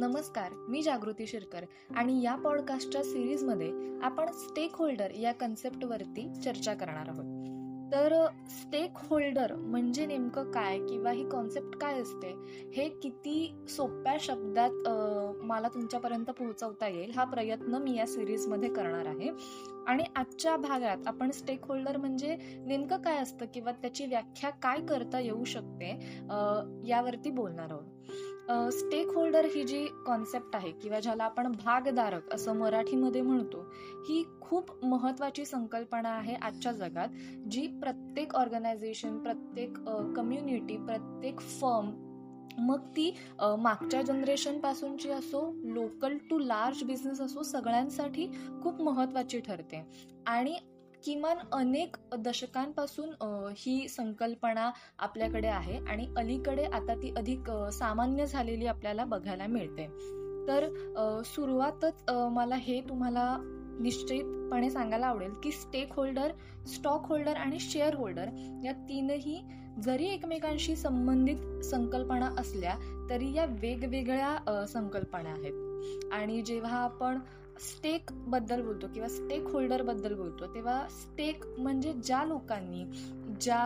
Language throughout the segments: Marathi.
नमस्कार मी जागृती शिरकर आणि या पॉडकास्टच्या सिरीजमध्ये आपण स्टेक होल्डर या कन्सेप्टवरती चर्चा करणार आहोत. तर स्टेक होल्डर म्हणजे नेमकं काय किंवा ही कॉन्सेप्ट काय असते हे किती सोप्या शब्दात मला तुमच्यापर्यंत पोहोचवता येईल हा प्रयत्न मी या सिरीजमध्ये करणार आहे. आणि आजच्या भागात आपण स्टेक होल्डर म्हणजे नेमकं काय असतं किंवा त्याची व्याख्या काय करता येऊ शकते यावरती बोलणार आहोत. स्टेक होल्डर ही जी कॉन्सेप्ट आहे किंवा ज्याला आपण भागधारक असं मराठीमध्ये म्हणतो ही खूप महत्वाची संकल्पना आहे आजच्या जगात जी प्रत्येक ऑर्गनायझेशन प्रत्येक कम्युनिटी प्रत्येक फर्म मग ती मागच्या जनरेशनपासूनची असो लोकल टू लार्ज बिझनेस असो सगळ्यांसाठी खूप महत्वाची ठरते. आणि किमान अनेक दशकांपासून ही संकल्पना आपल्याकडे आहे आणि अलीकडे आता ती अधिक सामान्य झालेली आपल्याला बघायला मिळते. तर सुरुवातच मला हे तुम्हाला निश्चितपणे सांगायला आवडेल की स्टेक होल्डर स्टॉक होल्डर आणि शेअर होल्डर या तीनही जरी एकमेकांशी संबंधित संकल्पना असल्या तरी या वेगवेगळ्या संकल्पना आहेत. आणि जेव्हा आपण स्टेकबद्दल बोलतो किंवा स्टेक होल्डरबद्दल बोलतो. तेव्हा स्टेक म्हणजे ज्या लोकांनी ज्या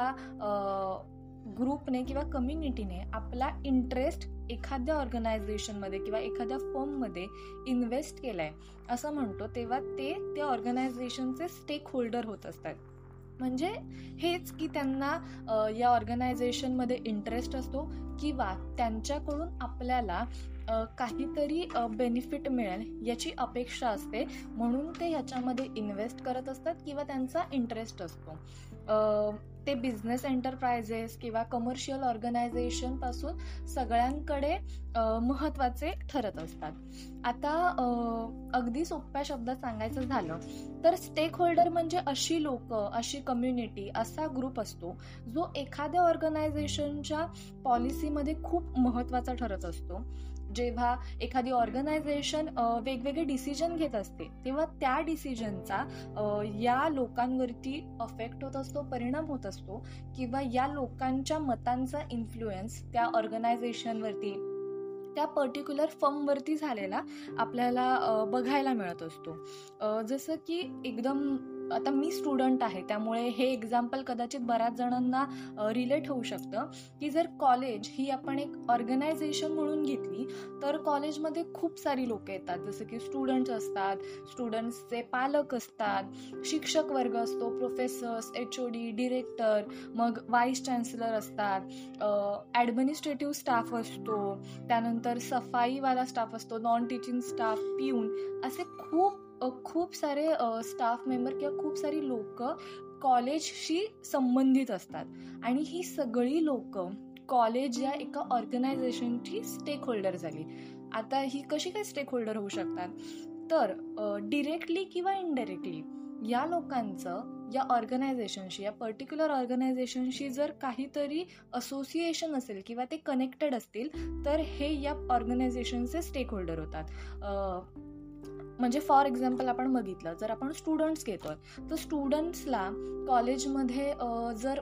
ग्रुपने किंवा कम्युनिटीने आपला इंटरेस्ट एखाद्या ऑर्गनायझेशनमध्ये किंवा एखाद्या फर्ममध्ये इन्व्हेस्ट केलाय असं म्हणतो तेव्हा ते त्या ऑर्गनायझेशनचे स्टेक होल्डर होत असतात. म्हणजे हेच की त्यांना या ऑर्गनायझेशनमध्ये इंटरेस्ट असतो किंवा त्यांच्याकडून आपल्याला काहीतरी बेनिफिट मिळेल याची अपेक्षा असते. म्हणून ते ह्याच्यामध्ये इन्व्हेस्ट करत असतात किंवा त्यांचा इंटरेस्ट असतो. ते बिझनेस एंटरप्राइजेस किंवा कमर्शियल ऑर्गनायझेशनपासून सगळ्यांकडे महत्त्वाचे ठरत असतात. आता अगदी सोप्या शब्दात सांगायचं झालं तर स्टेक होल्डर म्हणजे अशी लोक अशी कम्युनिटी असा ग्रुप असतो जो एखाद्या ऑर्गनायझेशनच्या पॉलिसीमध्ये खूप महत्त्वाचा ठरत असतो. जेव्हा एखादी ऑर्गनायझेशन वेगवेगळे डिसिजन घेत असते तेव्हा त्या डिसिजनचा या लोकांवरती अफेक्ट होत असतो परिणाम होत असतो किंवा या लोकांच्या मतांचा इन्फ्लुएन्स त्या ऑर्गनायझेशनवरती त्या पर्टिक्युलर फर्मवरती झालेला आपल्याला बघायला मिळत असतो. जसं की एकदम आता मी स्टुडंट आहे त्यामुळे हे एक्झाम्पल कदाचित बऱ्याच जणांना रिलेट होऊ शकतं की जर कॉलेज ही आपण एक ऑर्गनायझेशन म्हणून घेतली तर कॉलेजमध्ये खूप सारी लोक येतात जसं की स्टुडंट्स असतात स्टुडंट्सचे पालक असतात शिक्षक वर्ग असतो professors H O D director मग व्हाईस चान्सलर असतात ॲडमिनिस्ट्रेटिव्ह स्टाफ असतो त्यानंतर सफाईवाला स्टाफ असतो नॉन टीचिंग स्टाफ पिऊन असे खूप खूप सारे स्टाफ मेंबर किंवा खूप सारी लोक कॉलेजशी संबंधित असतात. आणि ही सगळी लोक कॉलेज या एका ऑर्गनायझेशनची स्टेक होल्डर झाली. आता ही कशी काय स्टेक होल्डर होऊ शकतात? तर डिरेक्टली किंवा इनडायरेक्टली या लोकांचं या ऑर्गनायझेशनशी या पर्टिक्युलर ऑर्गनायझेशनशी जर काहीतरी असोसिएशन असेल किंवा ते कनेक्टेड असतील तर हे या ऑर्गनायझेशनचे स्टेक होल्डर होतात. म्हणजे फॉर एक्झाम्पल आपण बघितलं जर आपण स्टुडंट्स घेतोय तर स्टुडंट्सला कॉलेजमध्ये जर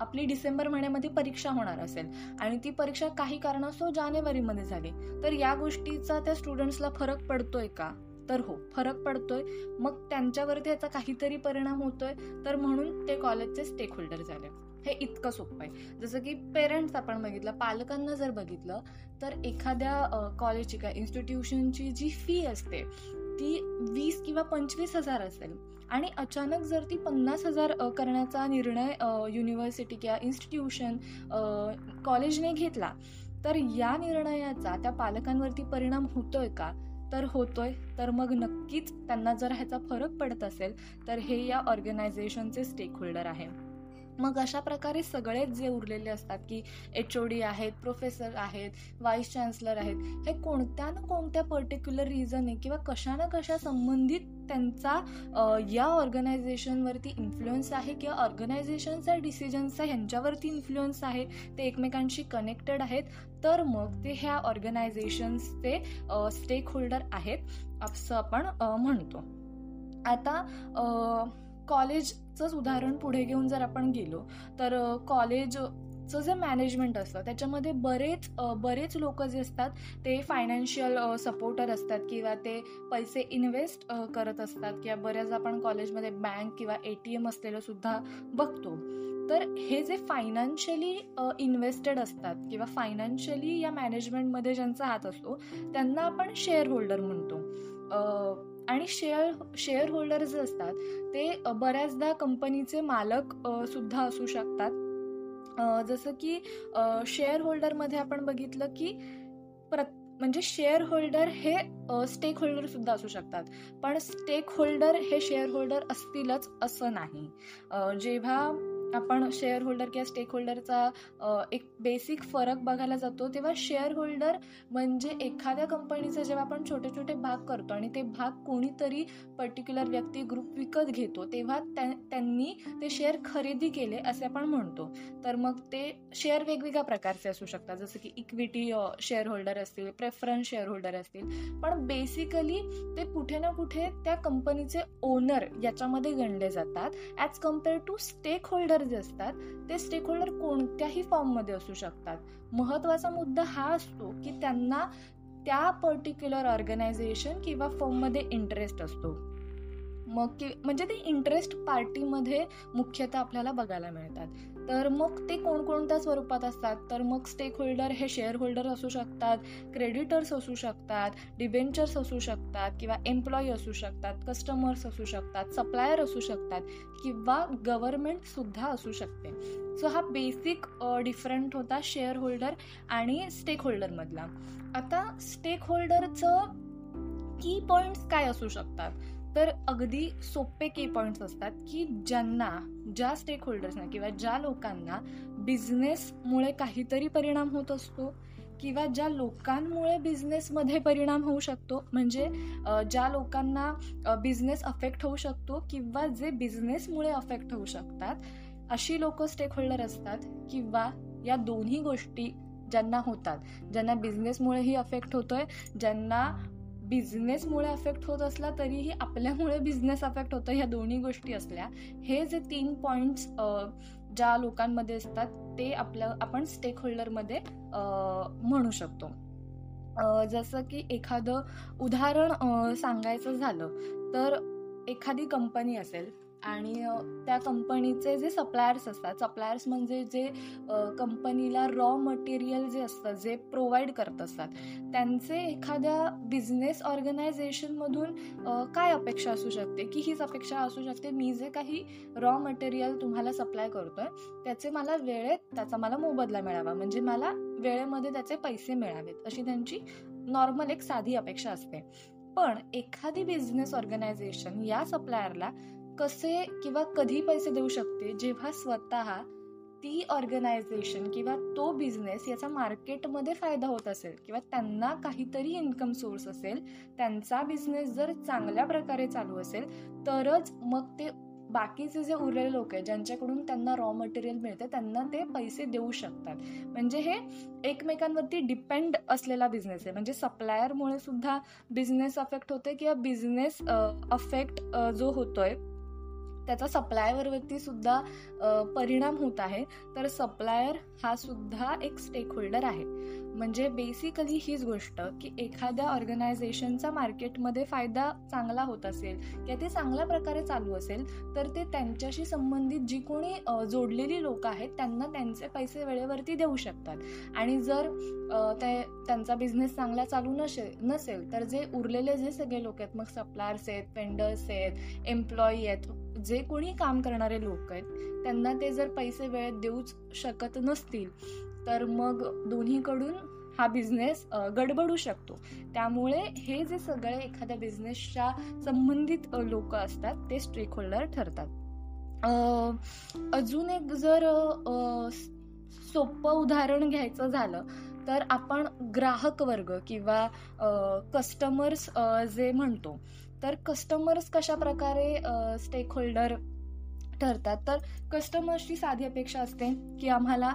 आपली डिसेंबर महिन्यामध्ये परीक्षा होणार असेल आणि ती परीक्षा काही कारणास्तव जानेवारीमध्ये झाली तर या गोष्टीचा त्या स्टुडंट्सला फरक पडतोय का? तर हो फरक पडतोय. मग त्यांच्यावरती याचा काहीतरी परिणाम होतोय तर म्हणून ते कॉलेजचे स्टेक होल्डर झाले. हे इतकं सोपं आहे. जसं की पेरेंट्स आपण बघितलं पालकांना जर बघितलं तर एखाद्या कॉलेजची किंवा इन्स्टिट्यूशनची जी फी असते ती वीस किंवा पंचवीस हजार असेल. आणि अचानक जर ती पन्नास हजार करण्याचा निर्णय युनिव्हर्सिटी किंवा इन्स्टिट्यूशन कॉलेजने घेतला तर या निर्णयाचा त्या पालकांवरती परिणाम होतोय का? तर होतोय. तर मग नक्कीच त्यांना जर ह्याचा फरक पडत असेल तर हे या ऑर्गनायझेशनचे स्टेक होल्डर आहे. मग अशा प्रकारे सगळेच जे उरलेले असतात की एच ओ डी आहेत प्रोफेसर आहेत व्हाईस चान्सलर आहेत हे कोणत्या ना कोणत्या पर्टिक्युलर रिझन आहे किंवा कशा ना कशा संबंधित त्यांचा या ऑर्गनायझेशनवरती इन्फ्लुएन्स आहे किंवा ऑर्गनायझेशनचा डिसिजन्सचा ह्यांच्यावरती इन्फ्लुएन्स आहे ते एकमेकांशी कनेक्टेड आहेत तर मग ते ह्या ऑर्गनायझेशन्सचे स्टेक होल्डर आहेत असं आपण म्हणतो. आता कॉलेजचंच उदाहरण पुढे घेऊन जर आपण गेलो तर कॉलेज चं जे मॅनेजमेंट असतं त्याच्यामध्ये बरेच बरेच लोक जे असतात ते फायनान्शियल सपोर्टर असतात किंवा ते पैसे इन्व्हेस्ट करत असतात किंवा बऱ्याच आपण कॉलेजमध्ये बँक किंवा ए टी एम असलेलं सुद्धा बघतो. तर हे जे फायनान्शियली इन्व्हेस्टेड असतात किंवा फायनान्शियली या मॅनेजमेंटमध्ये ज्यांचा हात असतो त्यांना आपण शेअर होल्डर म्हणतो आणि शेअर शेअर होल्डर जे असतात ते बऱ्याचदा कंपनीचे मालक सुद्धा असू शकतात. जसं की शेअर होल्डरमध्ये आपण बघितलं की प्र म्हणजे शेअर होल्डर हे स्टेक होल्डर सुद्धा असू शकतात. पण स्टेक होल्डर हे शेअर होल्डर असतीलच असं नाही. जेव्हा आपण शेअर होल्डर किंवा स्टेक होल्डरचा एक बेसिक फरक बघायला जातो तेव्हा शेअर होल्डर म्हणजे एखाद्या कंपनीचे जेव्हा आपण छोटे छोटे भाग करतो आणि ते भाग कोणीतरी पर्टिक्युलर व्यक्ती ग्रुप विकत घेतो तेव्हा त्यांनी ते शेअर खरेदी केले असे आपण म्हणतो. तर मग ते शेअर वेगवेगळ्या प्रकारचे असू शकतात जसं की इक्विटी शेअर होल्डर असतील प्रेफरन्स शेअर होल्डर असतील. पण बेसिकली ते कुठे ना कुठे त्या कंपनीचे ओनर याच्यामध्ये गणले जातात as compare to stake holder जे असतात ते स्टेक होल्डर कोणत्याही फॉर्ममध्ये असू शकतात. महत्त्वाचा मुद्दा हा असतो की त्यांना त्या पर्टिक्युलर ऑर्गनायझेशन किंवा फॉर्ममध्ये इंटरेस्ट असतो. मग की म्हणजे ते इंटरेस्ट पार्टीमध्ये मुख्यतः आपल्याला बघायला मिळतात. तर मग ते कोणकोणत्या स्वरूपात असतात? तर मग स्टेक होल्डर हे शेअर होल्डर असू शकतात क्रेडिटर्स असू शकतात डिबेंचर्स असू शकतात किंवा एम्प्लॉई असू शकतात कस्टमर्स असू शकतात सप्लायर असू शकतात किंवा गव्हर्नमेंटसुद्धा असू शकते. सो हा बेसिक डिफरंट होता शेअर होल्डर आणि स्टेक होल्डरमधला आता स्टेक होल्डरचं की पॉईंट्स काय असू शकतात? तर अगदी सोपे की पॉईंट्स असतात की ज्यांना ज्या स्टेक होल्डर्सना किंवा ज्या लोकांना बिझनेसमुळे काहीतरी परिणाम होत असतो किंवा ज्या लोकांमुळे बिझनेसमध्ये परिणाम होऊ शकतो म्हणजे ज्या लोकांना बिझनेस अफेक्ट होऊ शकतो किंवा जे बिझनेसमुळे अफेक्ट होऊ शकतात अशी लोक स्टेक होल्डर असतात किंवा या दोन्ही गोष्टी ज्यांना होतात. ज्यांना बिझनेसमुळेही अफेक्ट होतोय ज्यांना बिझनेसमुळे अफेक्ट होत असला तरीही आपल्यामुळे बिझनेस अफेक्ट होतं ह्या दोन्ही गोष्टी असल्या हे जे तीन पॉईंट्स ज्या लोकांमध्ये असतात ते आपलं आपण स्टेक होल्डरमध्ये म्हणू शकतो. जसं की एखादं उदाहरण सांगायचं झालं तर एखादी कंपनी असेल आणि त्या कंपनीचे जे सप्लायर्स असतात सप्लायर्स म्हणजे जे कंपनीला रॉ मटेरियल जे असतं जे प्रोव्हाइड करत असतात त्यांचे एखाद्या बिझनेस ऑर्गनायझेशनमधून काय अपेक्षा असू शकते? की हीच अपेक्षा असू शकते मी जे काही रॉ मटेरियल तुम्हाला सप्लाय करतोय त्याचे मला वेळेत त्याचा मला मोबदला मिळावा. म्हणजे मला वेळेमध्ये त्याचे पैसे मिळावेत अशी त्यांची नॉर्मल एक साधी अपेक्षा असते. पण एखादी बिझनेस ऑर्गनायझेशन या सप्लायरला कसे किंवा कधी पैसे देऊ शकते जेव्हा स्वतः ती ऑर्गनायझेशन किंवा तो बिझनेस याचा मार्केटमध्ये फायदा होत असेल किंवा त्यांना काहीतरी इन्कम सोर्स असेल त्यांचा बिझनेस जर चांगल्या प्रकारे चालू असेल तरच मग ते बाकीचे जे उरलेले लोक आहेत ज्यांच्याकडून त्यांना रॉ मटेरियल मिळते त्यांना ते पैसे देऊ शकतात. म्हणजे हे एकमेकांवरती डिपेंड असलेला बिझनेस आहे. म्हणजे सप्लायरमुळे सुद्धा बिझनेस अफेक्ट होते किंवा बिझनेस अफेक्ट जो होतोय त्याचा सप्लायरवरती सुद्धा परिणाम होत आहे. तर सप्लायर हा सुद्धा एक स्टेकहोल्डर आहे. म्हणजे बेसिकली हीच गोष्ट की एखाद्या ऑर्गनायझेशनचा मार्केटमध्ये फायदा चांगला होत असेल किंवा ते चांगल्या प्रकारे चालू असेल तर ते त्यांच्याशी संबंधित जी कोणी जोडलेली लोक आहेत त्यांना त्यांचे पैसे वेळेवरती देऊ शकतात. आणि जर ते त्यांचा बिझनेस चांगला चालू नसेल नसेल तर जे उरलेले जे सगळे लोक आहेत मग सप्लायर्स आहेत वेंडर्स आहेत एम्प्लॉई आहेत जे कोणी काम करणारे लोक आहेत त्यांना ते जर पैसे वेळेत देऊच शकत नसतील तर मग दोन्हीकडून हा बिझनेस गडबडू शकतो. त्यामुळे हे जे सगळे एखाद्या बिझनेसच्या संबंधित लोक असतात ते स्टेक होल्डर ठरतात अजून एक जर सोपं उदाहरण घ्यायचं झालं तर आपण ग्राहक वर्ग किंवा कस्टमर्स जे म्हणतो तर कस्टमर्स कशा प्रकारे स्टेक होल्डर ठरतात? तर कस्टमर्सची साधी अपेक्षा असते की आम्हाला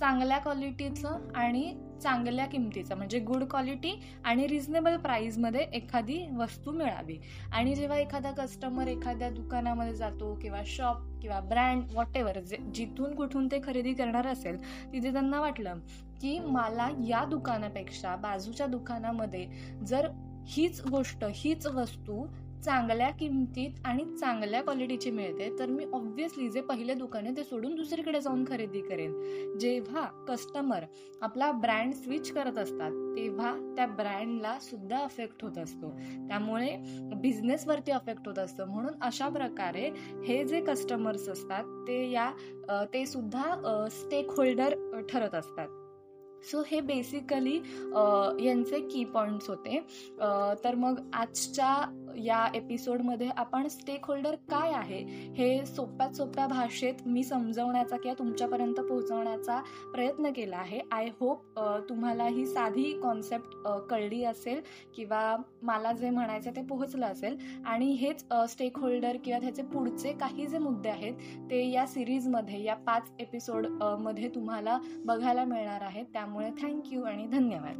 चांगल्या क्वालिटीचं आणि चांगल्या किमतीचं म्हणजे गुड क्वालिटी आणि रिझनेबल प्राईजमध्ये एखादी वस्तू मिळावी. आणि जेव्हा एखादा कस्टमर एखाद्या दुकानामध्ये जातो किंवा शॉप किंवा ब्रँड वॉट एव्हर जे जिथून कुठून ते खरेदी करणार असेल तिथे त्यांना वाटलं की मला या दुकानापेक्षा बाजूच्या दुकानामध्ये जर हीच गोष्ट हीच वस्तू चांगल्या किमतीत आणि चांगल्या क्वालिटीची मिळते तर मी ऑब्व्हियसली जे पहिले दुकान आहे ते सोडून दुसरीकडे जाऊन खरेदी करेन. जेव्हा कस्टमर आपला ब्रँड स्विच करत असतात तेव्हा त्या ब्रँडला सुद्धा अफेक्ट होत असतो. त्यामुळे बिझनेसवरती अफेक्ट होत असतं. म्हणून अशा प्रकारे हे जे कस्टमर्स असतात ते या ते सुद्धा स्टेक होल्डर ठरत असतात. सो हे बेसिकली यांचे की पॉईंट्स होते. तर मग आजच्या या एपिसोडमध्ये आपण स्टेक होल्डर काय आहे हे सोप्यात सोप्या भाषेत मी समजवण्याचा किंवा तुमच्यापर्यंत पोहोचवण्याचा प्रयत्न केला आहे. आय होप तुम्हाला ही साधी कॉन्सेप्ट कळली असेल किंवा मला जे म्हणायचं ते पोहोचलं असेल. आणि हेच स्टेक होल्डर किंवा त्याचे पुढचे काही जे मुद्दे आहेत ते या सिरीजमध्ये या पाच एपिसोडमध्ये तुम्हाला बघायला मिळणार आहेत. त्यामुळे थँक्यू आणि धन्यवाद.